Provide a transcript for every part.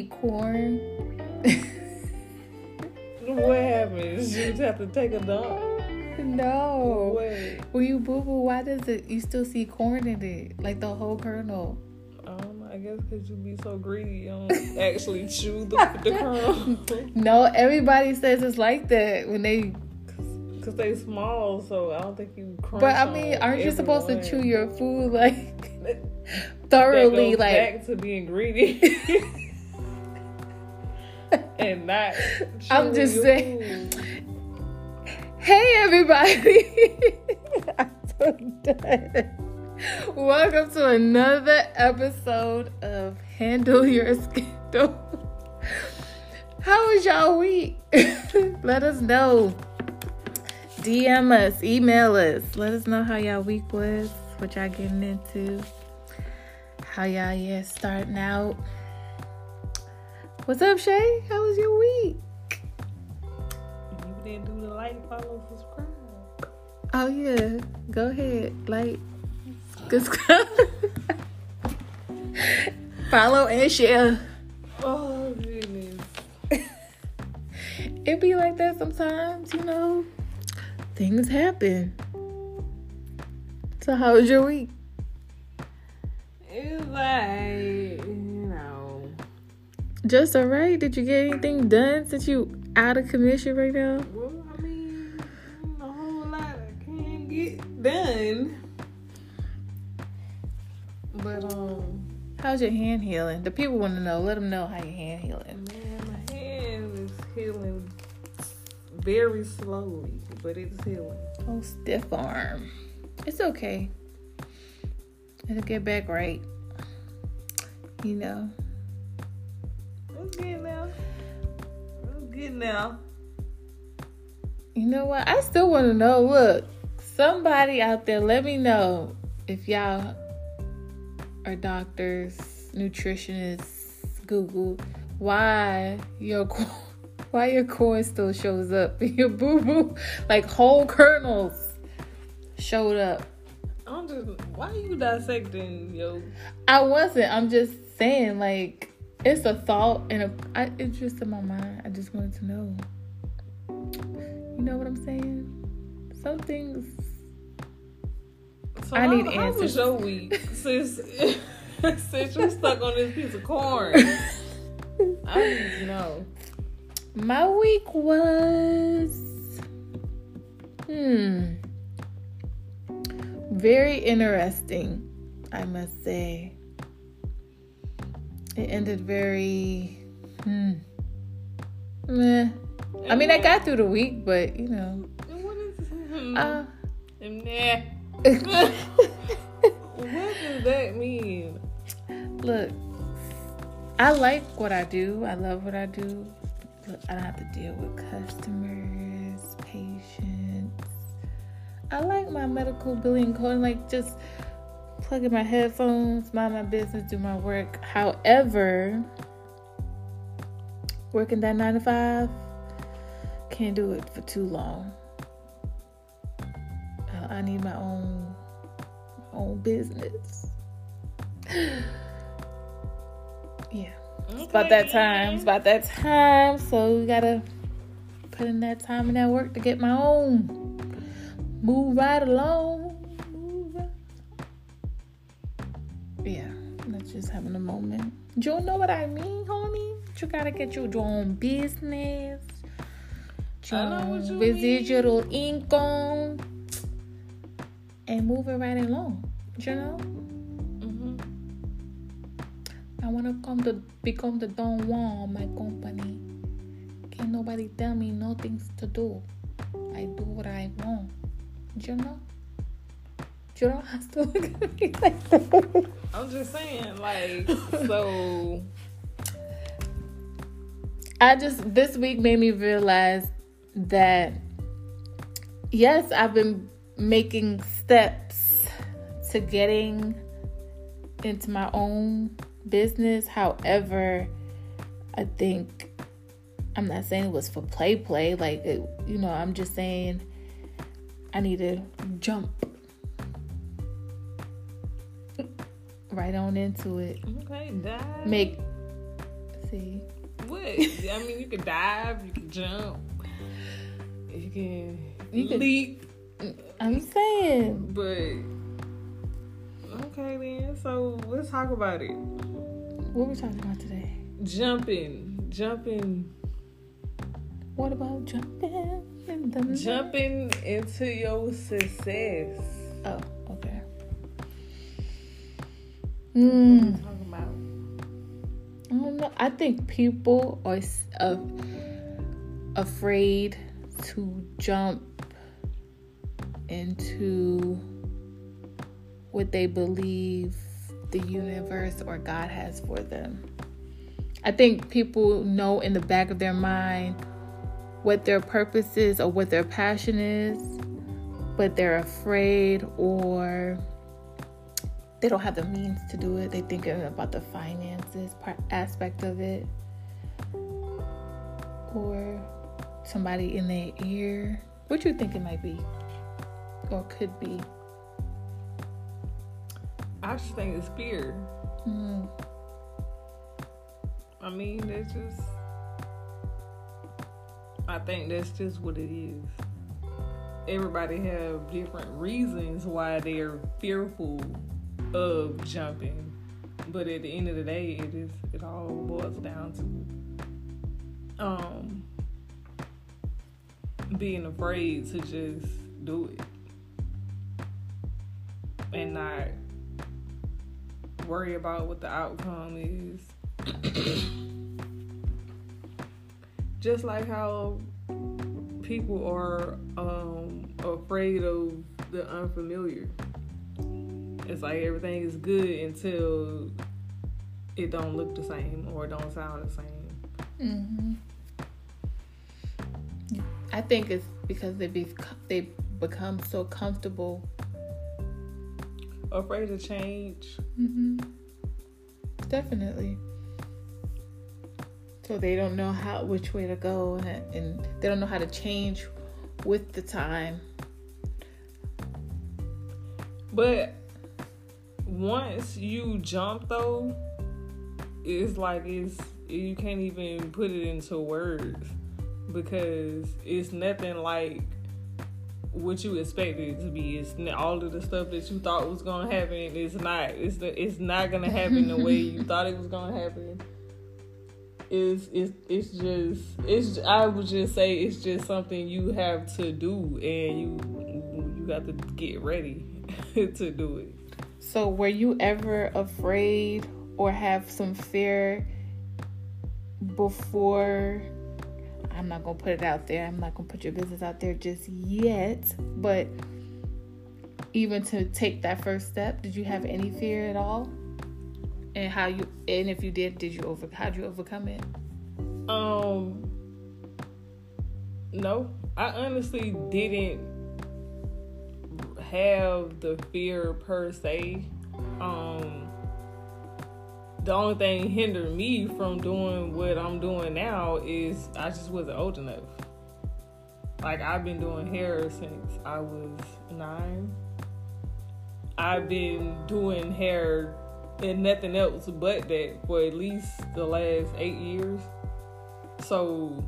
eat corn? what happens? You just have to take a dump. No. Wait. When you boo boo, why does it? You still see corn in it, like the whole kernel. Um, I guess because you be so greedy, you don't actually chew the, the kernel. No, everybody says it's like that when they. Because they small, so I don't think you crunch But I mean, aren't you supposed to chew your food like thoroughly? Like back to being greedy. and not I'm just saying. Hey everybody! I'm so done. Welcome to another episode of Handle Your Scandal. How was y'all week? Let us know. DM us, email us. Let us know how y'all week was, what y'all getting into, how y'all yeah starting out. What's up, Shay? How was your week? You didn't do the like, follow, subscribe. Oh yeah, go ahead. Like, subscribe, follow and share. Oh goodness. It be like that sometimes, you know. Things happen. So how was your week? It's like. Just alright. Did you get anything done since you out of commission right now? Well, I mean, a whole lot I can't get done. But um, How's your hand healing? The people want to know. Let them know how your hand healing. man, my hand is healing very slowly, but it's healing. Oh, stiff arm. It's okay. It'll get back right. You know. It's good now. It's good now. You know what? I still want to know. Look, somebody out there, let me know if y'all are doctors, nutritionists, Google why your why your corn still shows up in your boo boo, like whole kernels showed up. I'm just. Why are you dissecting yo? I wasn't. I'm just saying, like it's a thought and a, I, it's just in my mind. I just wanted to know. You know what I'm saying? Some things So I how, need how answers. was your week since since you stuck on this piece of corn? I need to know. My week was hmm very interesting, I must say. It ended very hmm meh. I mean, I got through the week, but you know, What is? uh, nah. What does that mean? look, I like what I do. I love what I do. Look, I don't have to deal with customers, patients. I like my medical billing code, like just plug in my headphones, mind my business, do my work. However, working that nine to five, can't do it for too long. Uh, I need my own own business. yeah. It's about that time. It's about that time. So we gotta put in that time and that work to get my own. Move right along. Yeah, that's just having a moment. You know what I mean, homie? You gotta get your own business. Your know own you residual income. And moving right along. You know? Mm-hmm. I want to come to become the Don Juan of my company. Can't nobody tell me no things to do. I do what I want. You know? You don't have to look at me like that. I'm just saying, like, so I just, this week made me realize that, yes, I've been making steps to getting into my own business. However, I think I'm not saying it was for play play. Like, it, you know, I'm just saying I need to jump right on into it. okay, die. Make see. What? I mean, you can dive, you can jump, you can you leap. I'm saying, but okay then. So let's talk about it. What we talking about today? Jumping, jumping. What about jumping? In the jumping into your success. Oh. Mm. Talking about? I don't know. I think people are uh, afraid to jump into what they believe the universe or God has for them. I think people know in the back of their mind what their purpose is or what their passion is, but they're afraid or they don't have the means to do it. They think about the finances part, aspect of it, or somebody in their ear. What you think it might be, or could be? I just think it's fear. Mm. I mean, it's just. I think that's just what it is. Everybody have different reasons why they're fearful of jumping, but at the end of the day, it is it all boils down to um being afraid to just do it and not worry about what the outcome is. Just like how people are um, afraid of the unfamiliar. It's like everything is good until it don't look the same or don't sound the same. Mm-hmm. I think it's because they be they become so comfortable afraid to change. Mm-hmm. Definitely. So they don't know how which way to go, and, and they don't know how to change with the time. But once you jump, though, it's like it's you can't even put it into words because it's nothing like what you expected it to be. It's all of the stuff that you thought was gonna happen. It's not. It's the. It's not gonna happen the way you thought it was gonna happen. It's it's it's just it's. I would just say it's just something you have to do, and you you got to get ready to do it. So, were you ever afraid or have some fear before I'm not gonna put it out there. I'm not gonna put your business out there just yet. But even to take that first step, did you have any fear at all? And how you and if you did, did you over how'd you overcome it? Um no. I honestly didn't have the fear per se. Um the only thing hindering me from doing what I'm doing now is I just wasn't old enough. Like I've been doing hair since I was nine. I've been doing hair and nothing else but that for at least the last eight years. So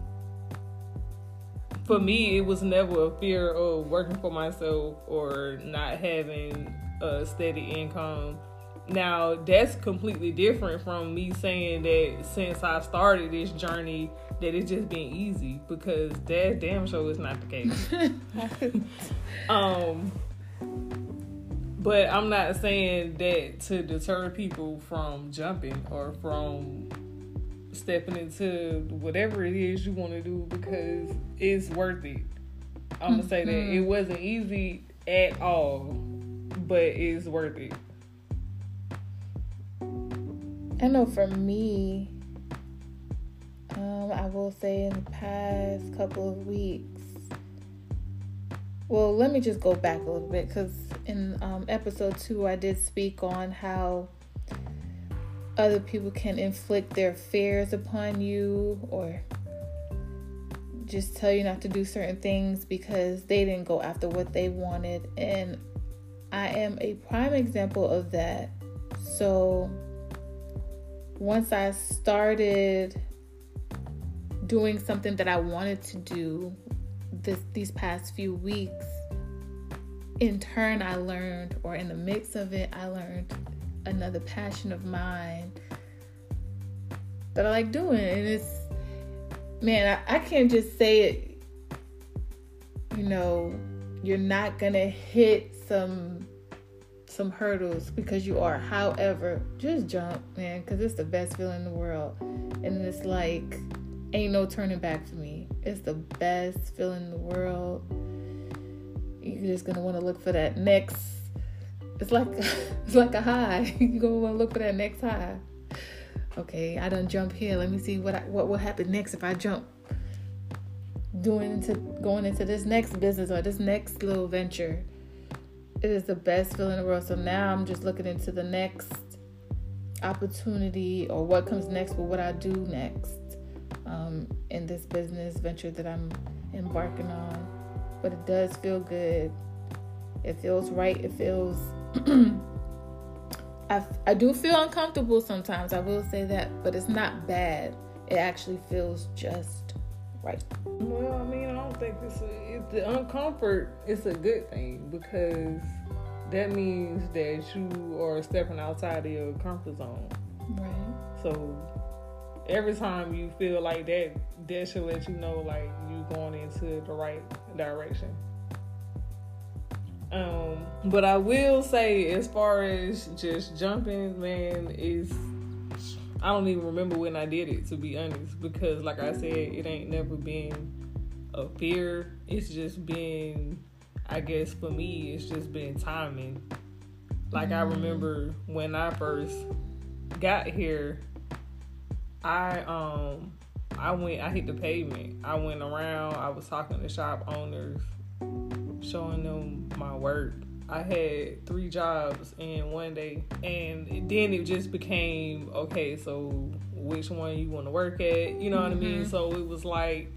for me, it was never a fear of working for myself or not having a steady income now that's completely different from me saying that since I started this journey that it's just been easy because that damn show is not the case. um but I'm not saying that to deter people from jumping or from stepping into whatever it is you want to do because it's worth it. I'm gonna say that it mm-hmm. wasn't easy at all, but it's worth it. I know for me, um, I will say in the past couple of weeks. Well, let me just go back a little bit because in um, episode two, I did speak on how other people can inflict their fears upon you or just tell you not to do certain things because they didn't go after what they wanted. And I am a prime example of that. So once I started doing something that I wanted to do this these past few weeks, in turn I learned or in the mix of it I learned another passion of mine that I like doing and it's man, I, I can't just say it you know, you're not gonna hit some some hurdles because you are. However, just jump, man, because it's the best feeling in the world. And it's like, ain't no turning back for me. It's the best feeling in the world. You're just gonna want to look for that next. It's like it's like a high. You're gonna look for that next high. Okay, I done jump here. Let me see what I, what will happen next if I jump. Doing into going into this next business or this next little venture it is the best feeling in the world. So now I'm just looking into the next opportunity or what comes next for what I do next um, in this business venture that I'm embarking on. But it does feel good. It feels right. It feels. I, I do feel uncomfortable sometimes. I will say that, but it's not bad. It actually feels just right. Well, I mean, I don't think this a, it's the uncomfort. It's a good thing because that means that you are stepping outside of your comfort zone. Right. So every time you feel like that, that should let you know like you're going into the right direction. Um, but I will say, as far as just jumping, man, is I don't even remember when I did it to be honest, because like I said, it ain't never been a fear. It's just been, I guess for me, it's just been timing. Like. I remember when I first got here, I um I went I hit the pavement. I went around, I was talking to shop owners, showing them my work I had three jobs in one day, and then it just became okay. So which one you want to work at? You know mm-hmm. what I mean? Mm-hmm. So it was like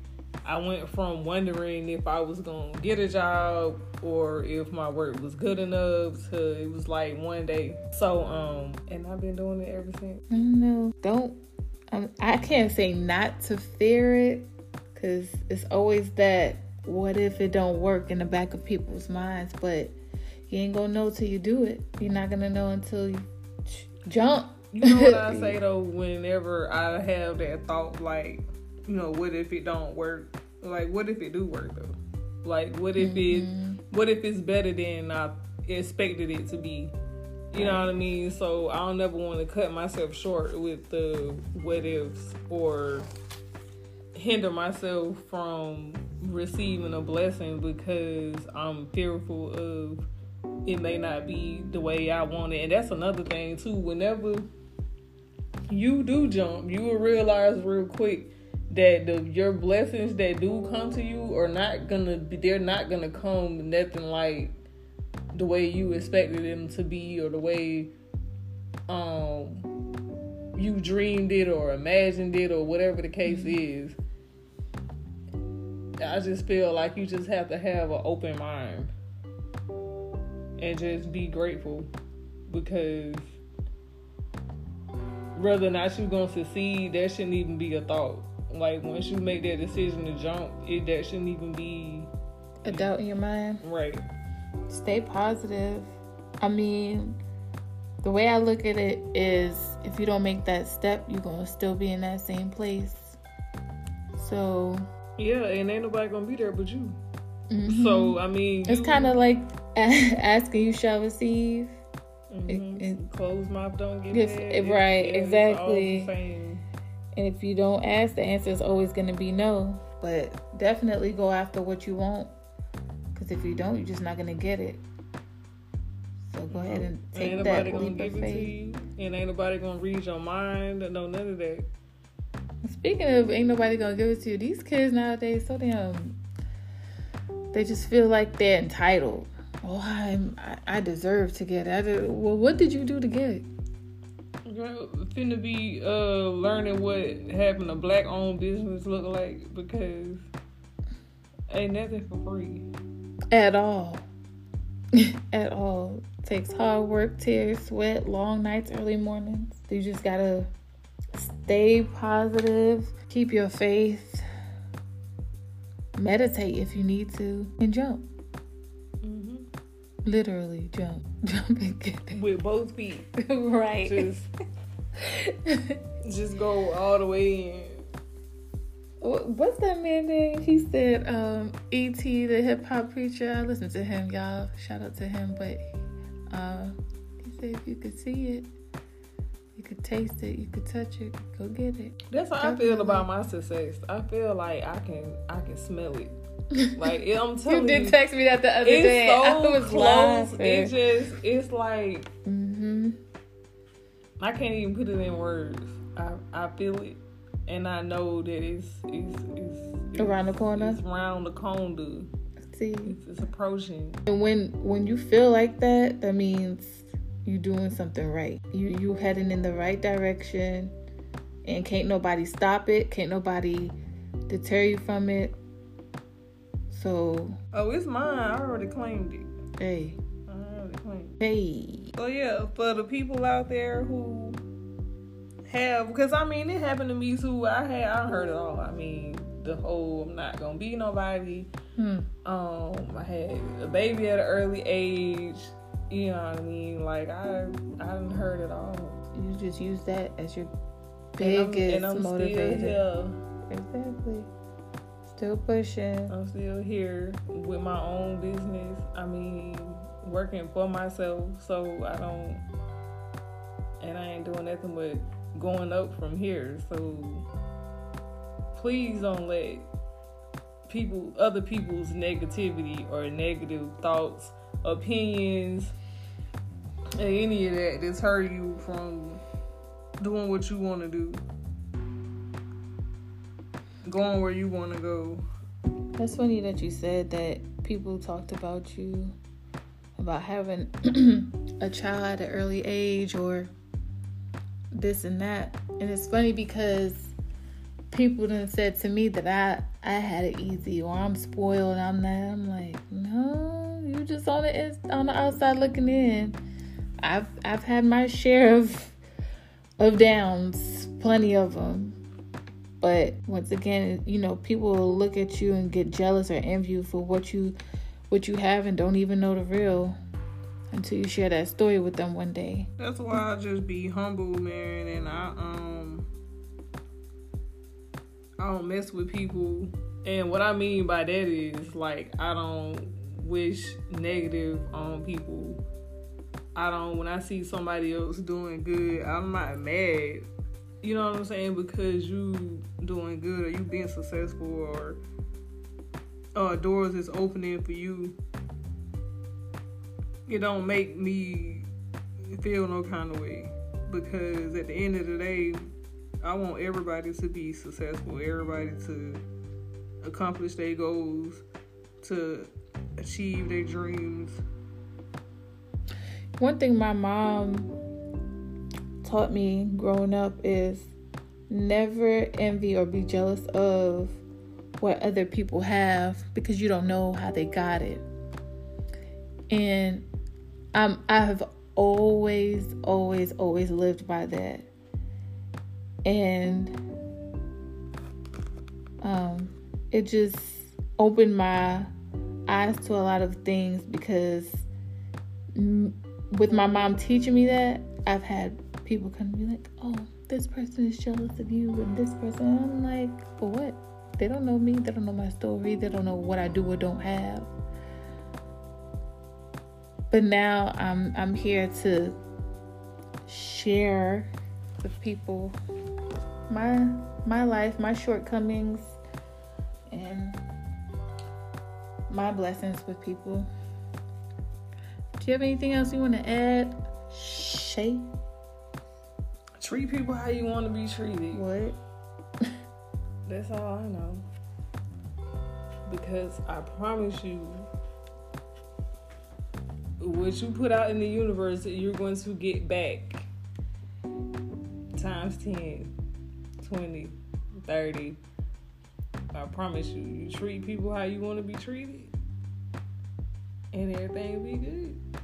I went from wondering if I was gonna get a job or if my work was good enough to it was like one day. So um, and I've been doing it ever since. No, don't. Um, I can't say not to fear it, cause it's always that. What if it don't work in the back of people's minds? But you ain't gonna know till you do it. You're not gonna know until you jump. You know what I say though? Whenever I have that thought, like, you know, what if it don't work? Like, what if it do work though? Like, what if mm-hmm. it? What if it's better than I expected it to be? You know what I mean? So I don't ever want to cut myself short with the what ifs or hinder myself from receiving a blessing because I'm fearful of it may not be the way I want it. And that's another thing too. Whenever you do jump, you will realize real quick that the your blessings that do come to you are not gonna be they're not gonna come nothing like the way you expected them to be or the way um you dreamed it or imagined it or whatever the case is. I just feel like you just have to have an open mind and just be grateful because whether or not you're gonna succeed, that shouldn't even be a thought. Like once you make that decision to jump, it that shouldn't even be a doubt in your mind. Right. Stay positive. I mean, the way I look at it is if you don't make that step, you're gonna still be in that same place. So Yeah, and ain't nobody gonna be there but you. Mm-hmm. So I mean, it's kind of like asking you shall receive. Mm-hmm. It, it, Closed mouth don't get fed. Right, it, exactly. And if you don't ask, the answer is always going to be no. But definitely go after what you want. Because if you don't, you're just not going to get it. So go ahead and take ain't that leap of faith. And ain't nobody going to read your mind. No, none of that. Speaking of ain't nobody going to give it to you, these kids nowadays so damn. They just feel like they're entitled oh, I'm, I, I deserve to get it. well, what did you do to get it? Girl, finna be uh, learning what having a black owned business look like because ain't nothing for free. At all. At all. Takes hard work, tears, sweat, long nights, early mornings. You just gotta stay positive, keep your faith, meditate if you need to, and jump. Mm-hmm. Literally jump, jump and get it with both feet. right. Just, just go all the way in what's that man name? He said um, E.T. the hip hop preacher. I listened to him, y'all. Shout out to him. But uh, he said if you could see it, could taste it, you could touch it, go get it. That's how Definitely. I feel about my success. I feel like I can I can smell it. Like I'm telling you, you did text me that the other it's day. So I was close. Laughing. It just it's like mm-hmm. I can't even put it in words. I I feel it and I know that it's it's, it's around the corner. It's around the corner. See, it's, it's approaching. And when when you feel like that, that means you doing something right. You you heading in the right direction, and can't nobody stop it. Can't nobody deter you from it. So. Oh, it's mine. I already claimed it. Hey. I already claimed it. Hey. So yeah, for the people out there who have because I mean it happened to me too. I had I heard it all. I mean the whole I'm not gonna be nobody. Hmm. Um, I had a baby at an early age. You know what I mean? Like I I didn't heard it all. You just use that as your biggest and I'm, and I'm motivator. Still here. Exactly. Still pushing. I'm still here with my own business. I mean, working for myself, so I don't, and I ain't doing nothing but going up from here. So please don't let people other people's negativity or negative thoughts, opinions, and any of that deter you from doing what you want to do. Going where you want to go. That's funny that you said that people talked about you about having a child at an early age or this and that. And it's funny because people then said to me that I I had it easy or I'm spoiled. I'm that. I'm like, no, just on the on the outside looking in. I've I've had my share of of downs, plenty of them. But once again, you know, people will look at you and get jealous or envy for what you what you have and don't even know the real until you share that story with them one day. That's why I just be humble, man, and I um I don't mess with people. And what I mean by that is like I don't wish negative on people. I don't when I see somebody else doing good, I'm not mad. You know what I'm saying? Because you doing good or you being successful or uh, doors is opening for you it don't make me feel no kind of way because at the end of the day, I want everybody to be successful, everybody to accomplish their goals, to achieve their dreams. One thing my mom taught me growing up is never envy or be jealous of what other people have because you don't know how they got it. And um, I have always, always, always lived by that. And um, it just opened my eyes to a lot of things because with my mom teaching me that, I've had people come to be like, oh, this person is jealous of you and this person. I'm like, for what? They don't know me. They don't know my story. They don't know what I do or don't have but now I'm I'm here to share with people my my life, my shortcomings, and my blessings with people. Do you have anything else you want to add, Shay? Treat people how you want to be treated. What? That's all I know. Because I promise you, what you put out in the universe, you're going to get back times 10, 20, 30. I promise you, you treat people how you want to be treated, and everything will be good.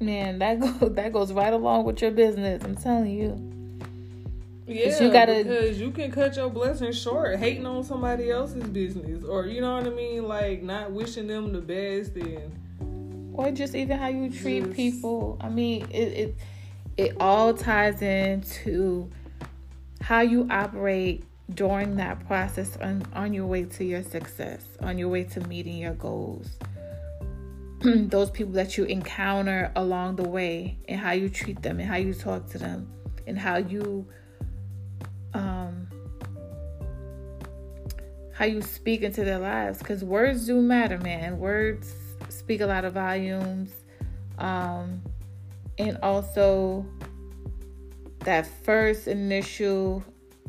Man, that goes that goes right along with your business. I'm telling you. Yeah, you gotta because you can cut your blessing short, hating on somebody else's business, or you know what I mean, like not wishing them the best, and or just even how you treat just, people. I mean, it, it it all ties into how you operate during that process on, on your way to your success, on your way to meeting your goals. Those people that you encounter along the way, and how you treat them, and how you talk to them, and how you um, how you speak into their lives because words do matter, man. Words speak a lot of volumes. Um, and also, that first initial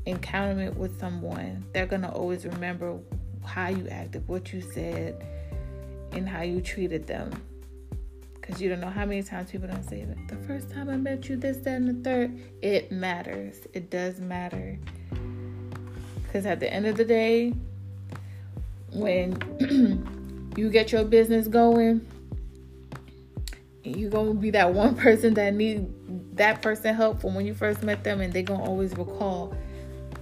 encounter with someone, they're to always remember how you acted, what you said, and how you treated them. Because you don't know how many times people don't say. The first time I met you, this, that, and the third. It matters. It does matter. Because at the end of the day, when you get your business going, you're gonna be that one person that need that person help from when you first met them, and they're gonna always recall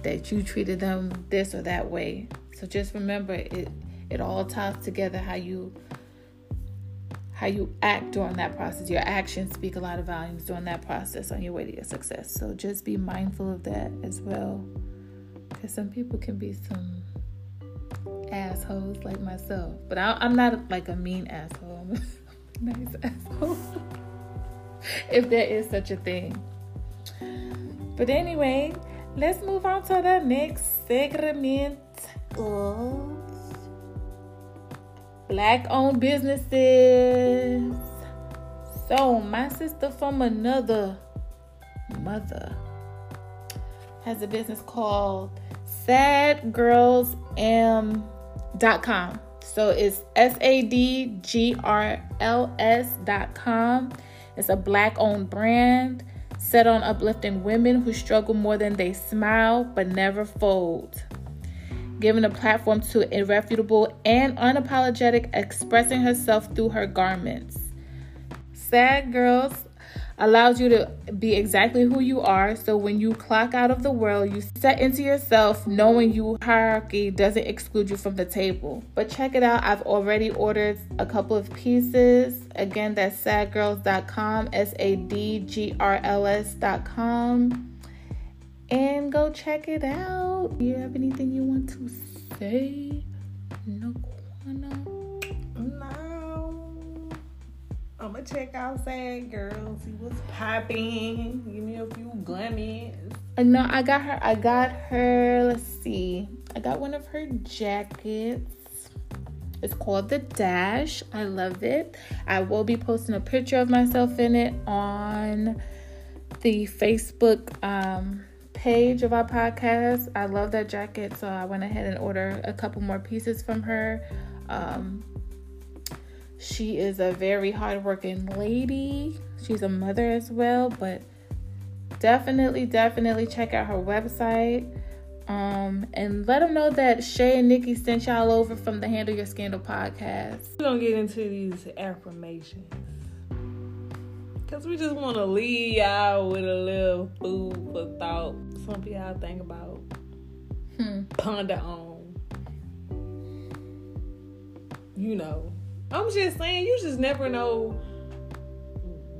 that you treated them this or that way. So just remember, it it all ties together how you how you act during that process. Your actions speak a lot of volumes during that process on your way to your success. So just be mindful of that as well. Because some people can be some assholes like myself. But I, am not like a mean asshole. I'm a nice asshole. if there is such a thing. But anyway, let's move on to the next segment of black owned businesses. So, my sister from another mother has a business called sadgirlsm.com. So it's S A D G R L S.com. It's a black owned brand set on uplifting women who struggle more than they smile but never fold giving a platform to irrefutable and unapologetic expressing herself through her garments. Sad Girls allows you to be exactly who you are. So when you clock out of the world, you set into yourself knowing you hierarchy doesn't exclude you from the table. But check it out. I've already ordered a couple of pieces. Again, that's sadgirls.com, S A D G R L S.com and go check it out. Do you have anything you want to say? No, no. I'ma check out Sad Girl, see what's popping. Give me a few gummies. Uh, no, I got her. I got her. Let's see. I got one of her jackets. It's called the Dash. I love it. I will be posting a picture of myself in it on the Facebook um, page of our podcast. I love that jacket, so I went ahead and ordered a couple more pieces from her. Um, she is a very hardworking lady. She's a mother as well, but definitely, definitely check out her website. Um, and let them know that Shay and Nikki sent y'all over from the Handle Your Scandal podcast. We're gonna get into these affirmations. Cause we just wanna leave y'all with a little food for thought something y'all think about, hmm. ponder on. You know, I'm just saying, you just never know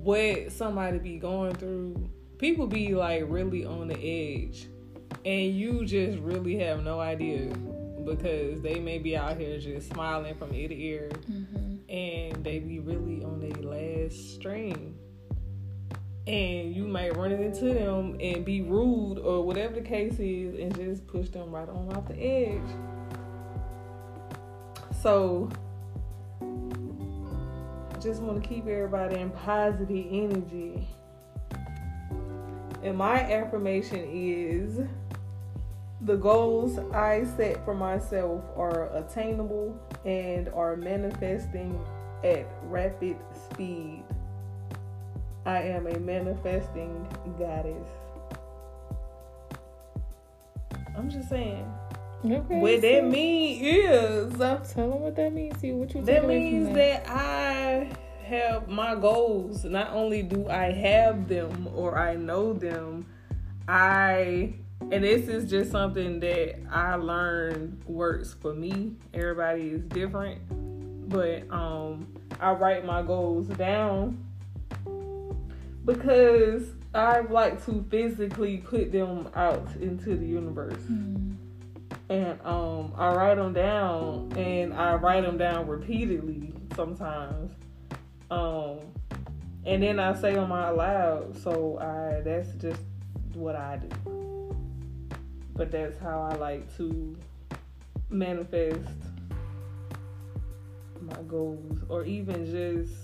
what somebody be going through. People be like really on the edge, and you just really have no idea because they may be out here just smiling from ear to ear, mm-hmm. and they be really on their last string and you might run into them and be rude or whatever the case is and just push them right on off the edge. So I just want to keep everybody in positive energy. And my affirmation is the goals I set for myself are attainable and are manifesting at rapid speed. I am a manifesting goddess. I'm just saying. Okay, what so that means is tell them what that means. to you. what you. That means that? that I have my goals. Not only do I have them or I know them, I and this is just something that I learned works for me. Everybody is different, but um, I write my goals down because I like to physically put them out into the universe. Mm. And um, I write them down, and I write them down repeatedly sometimes. Um, and then I say them out loud. So I that's just what I do. But that's how I like to manifest my goals, or even just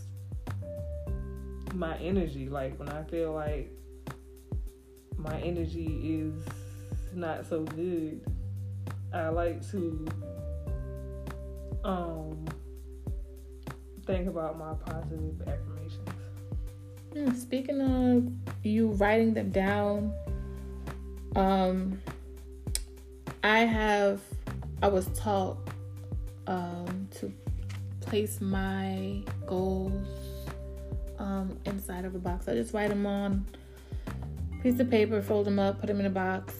my energy. Like when I feel like my energy is not so good, I like to um think about my positive affirmations. Hmm, speaking of you writing them down, um I have I was taught um to place my goals um, inside of a box. I just write them on piece of paper, fold them up, put them in a box.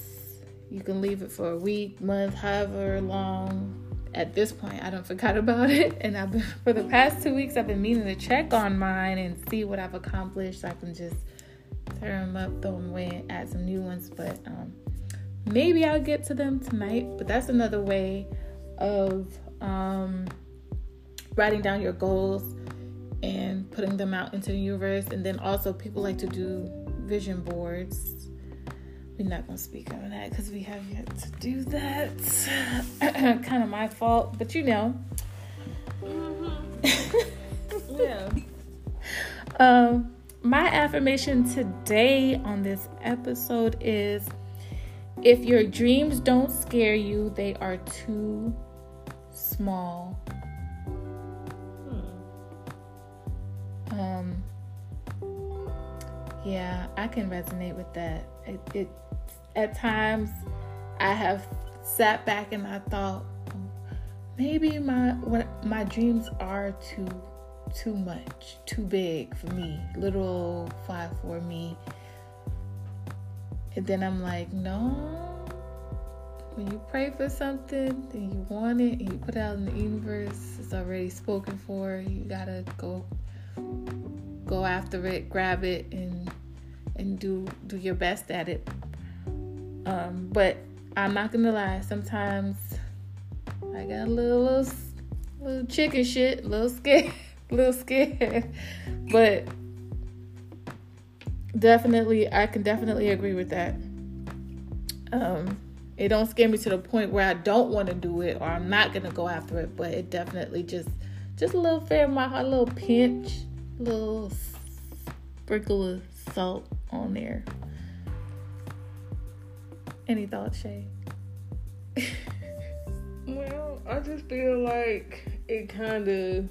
You can leave it for a week, month, however long. At this point, I don't forgot about it, and I've been for the past two weeks. I've been meaning to check on mine and see what I've accomplished. I can just tear them up, throw them away, and add some new ones. But um, maybe I'll get to them tonight. But that's another way of um, writing down your goals and putting them out into the universe. And then also, people like to do vision boards. We're not going to speak on that because we have yet to do that. kind of my fault, but you know. Mm-hmm. yeah. um, my affirmation today on this episode is if your dreams don't scare you, they are too small Um, yeah, I can resonate with that. It, it at times I have sat back and I thought maybe my what my dreams are too too much, too big for me, little five for me. And then I'm like, no. When you pray for something and you want it and you put it out in the universe, it's already spoken for. You gotta go go after it, grab it, and and do do your best at it. Um, but I'm not gonna lie. Sometimes I got a little little, little chicken shit, little scared, little scared. But definitely, I can definitely agree with that. Um, it don't scare me to the point where I don't want to do it or I'm not gonna go after it. But it definitely just just a little fair my heart, a little pinch little sprinkle of salt on there. Any thoughts, Shay? well, I just feel like it kind of,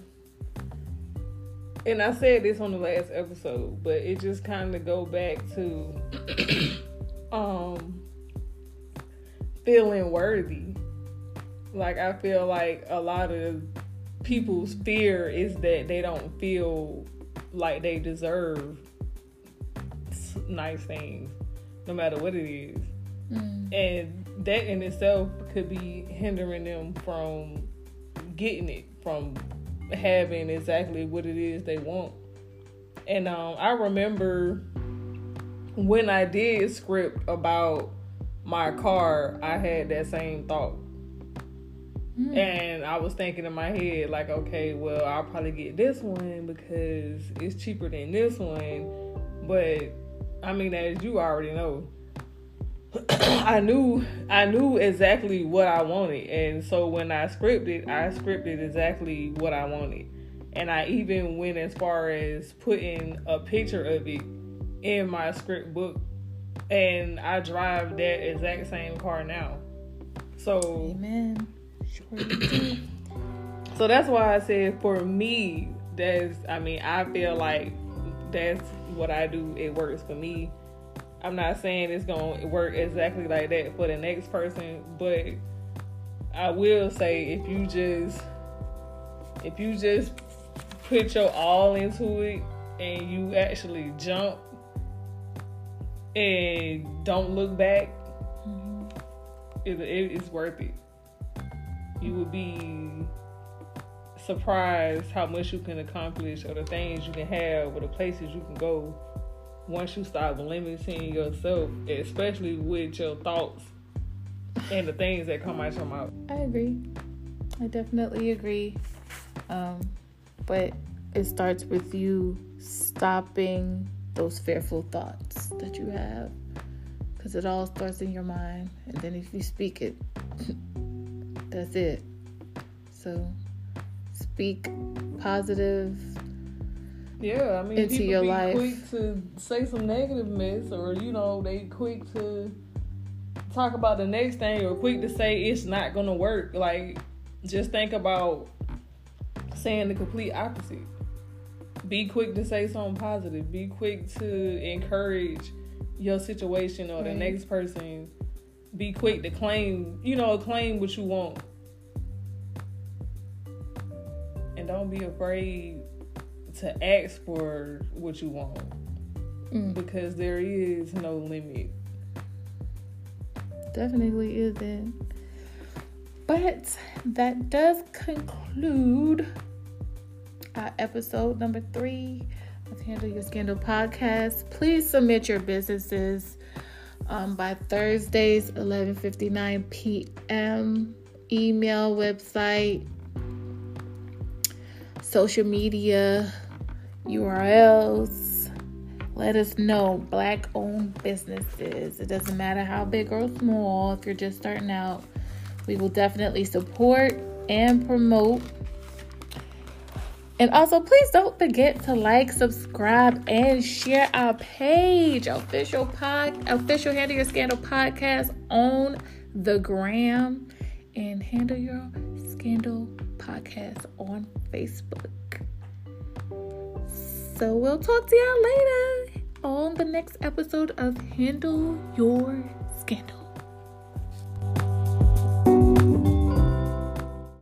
and I said this on the last episode, but it just kind of go back to, um, feeling worthy. Like I feel like a lot of people's fear is that they don't feel like they deserve nice things, no matter what it is. Mm. And that in itself could be hindering them from getting it, from having exactly what it is they want. And um, I remember when I did script about my car, I had that same thought. Mm. And I was thinking in my head, like, okay, well, I'll probably get this one because it's cheaper than this one. But I mean, as you already know, I knew I knew exactly what I wanted, and so when I scripted, I scripted exactly what I wanted, and I even went as far as putting a picture of it in my script book, and I drive that exact same car now. So, Amen so that's why I said for me, that's I mean, I feel like that's what I do. It works for me. I'm not saying it's gonna work exactly like that for the next person, but I will say if you just if you just put your all into it and you actually jump and don't look back, mm-hmm. it, it, it's worth it. You would be surprised how much you can accomplish or the things you can have or the places you can go once you stop limiting yourself, especially with your thoughts and the things that come out your mouth. I agree. I definitely agree. Um, but it starts with you stopping those fearful thoughts that you have because it all starts in your mind and then if you speak it that's it so speak positive yeah, I mean, into people your be life. quick to say some negative mess, or you know, they quick to talk about the next thing, or quick to say it's not gonna work. Like, just think about saying the complete opposite. Be quick to say something positive. Be quick to encourage your situation or the Right. next person. Be quick to claim, you know, claim what you want. And don't be afraid to ask for what you want. Mm, because there is no limit. definitely isn't but that does conclude our episode number three of handle your scandal podcast. Please submit your businesses um, by thursdays 11.59 p.m email website social media urls let us know. Black owned businesses. It doesn't matter how big or small. If you're just starting out we will definitely support and promote and also please don't forget to like subscribe and share our page official pod official handle your scandal podcast on the gram and handle your scandal podcast on facebook. So we'll talk to y'all later on the next episode of handle your scandal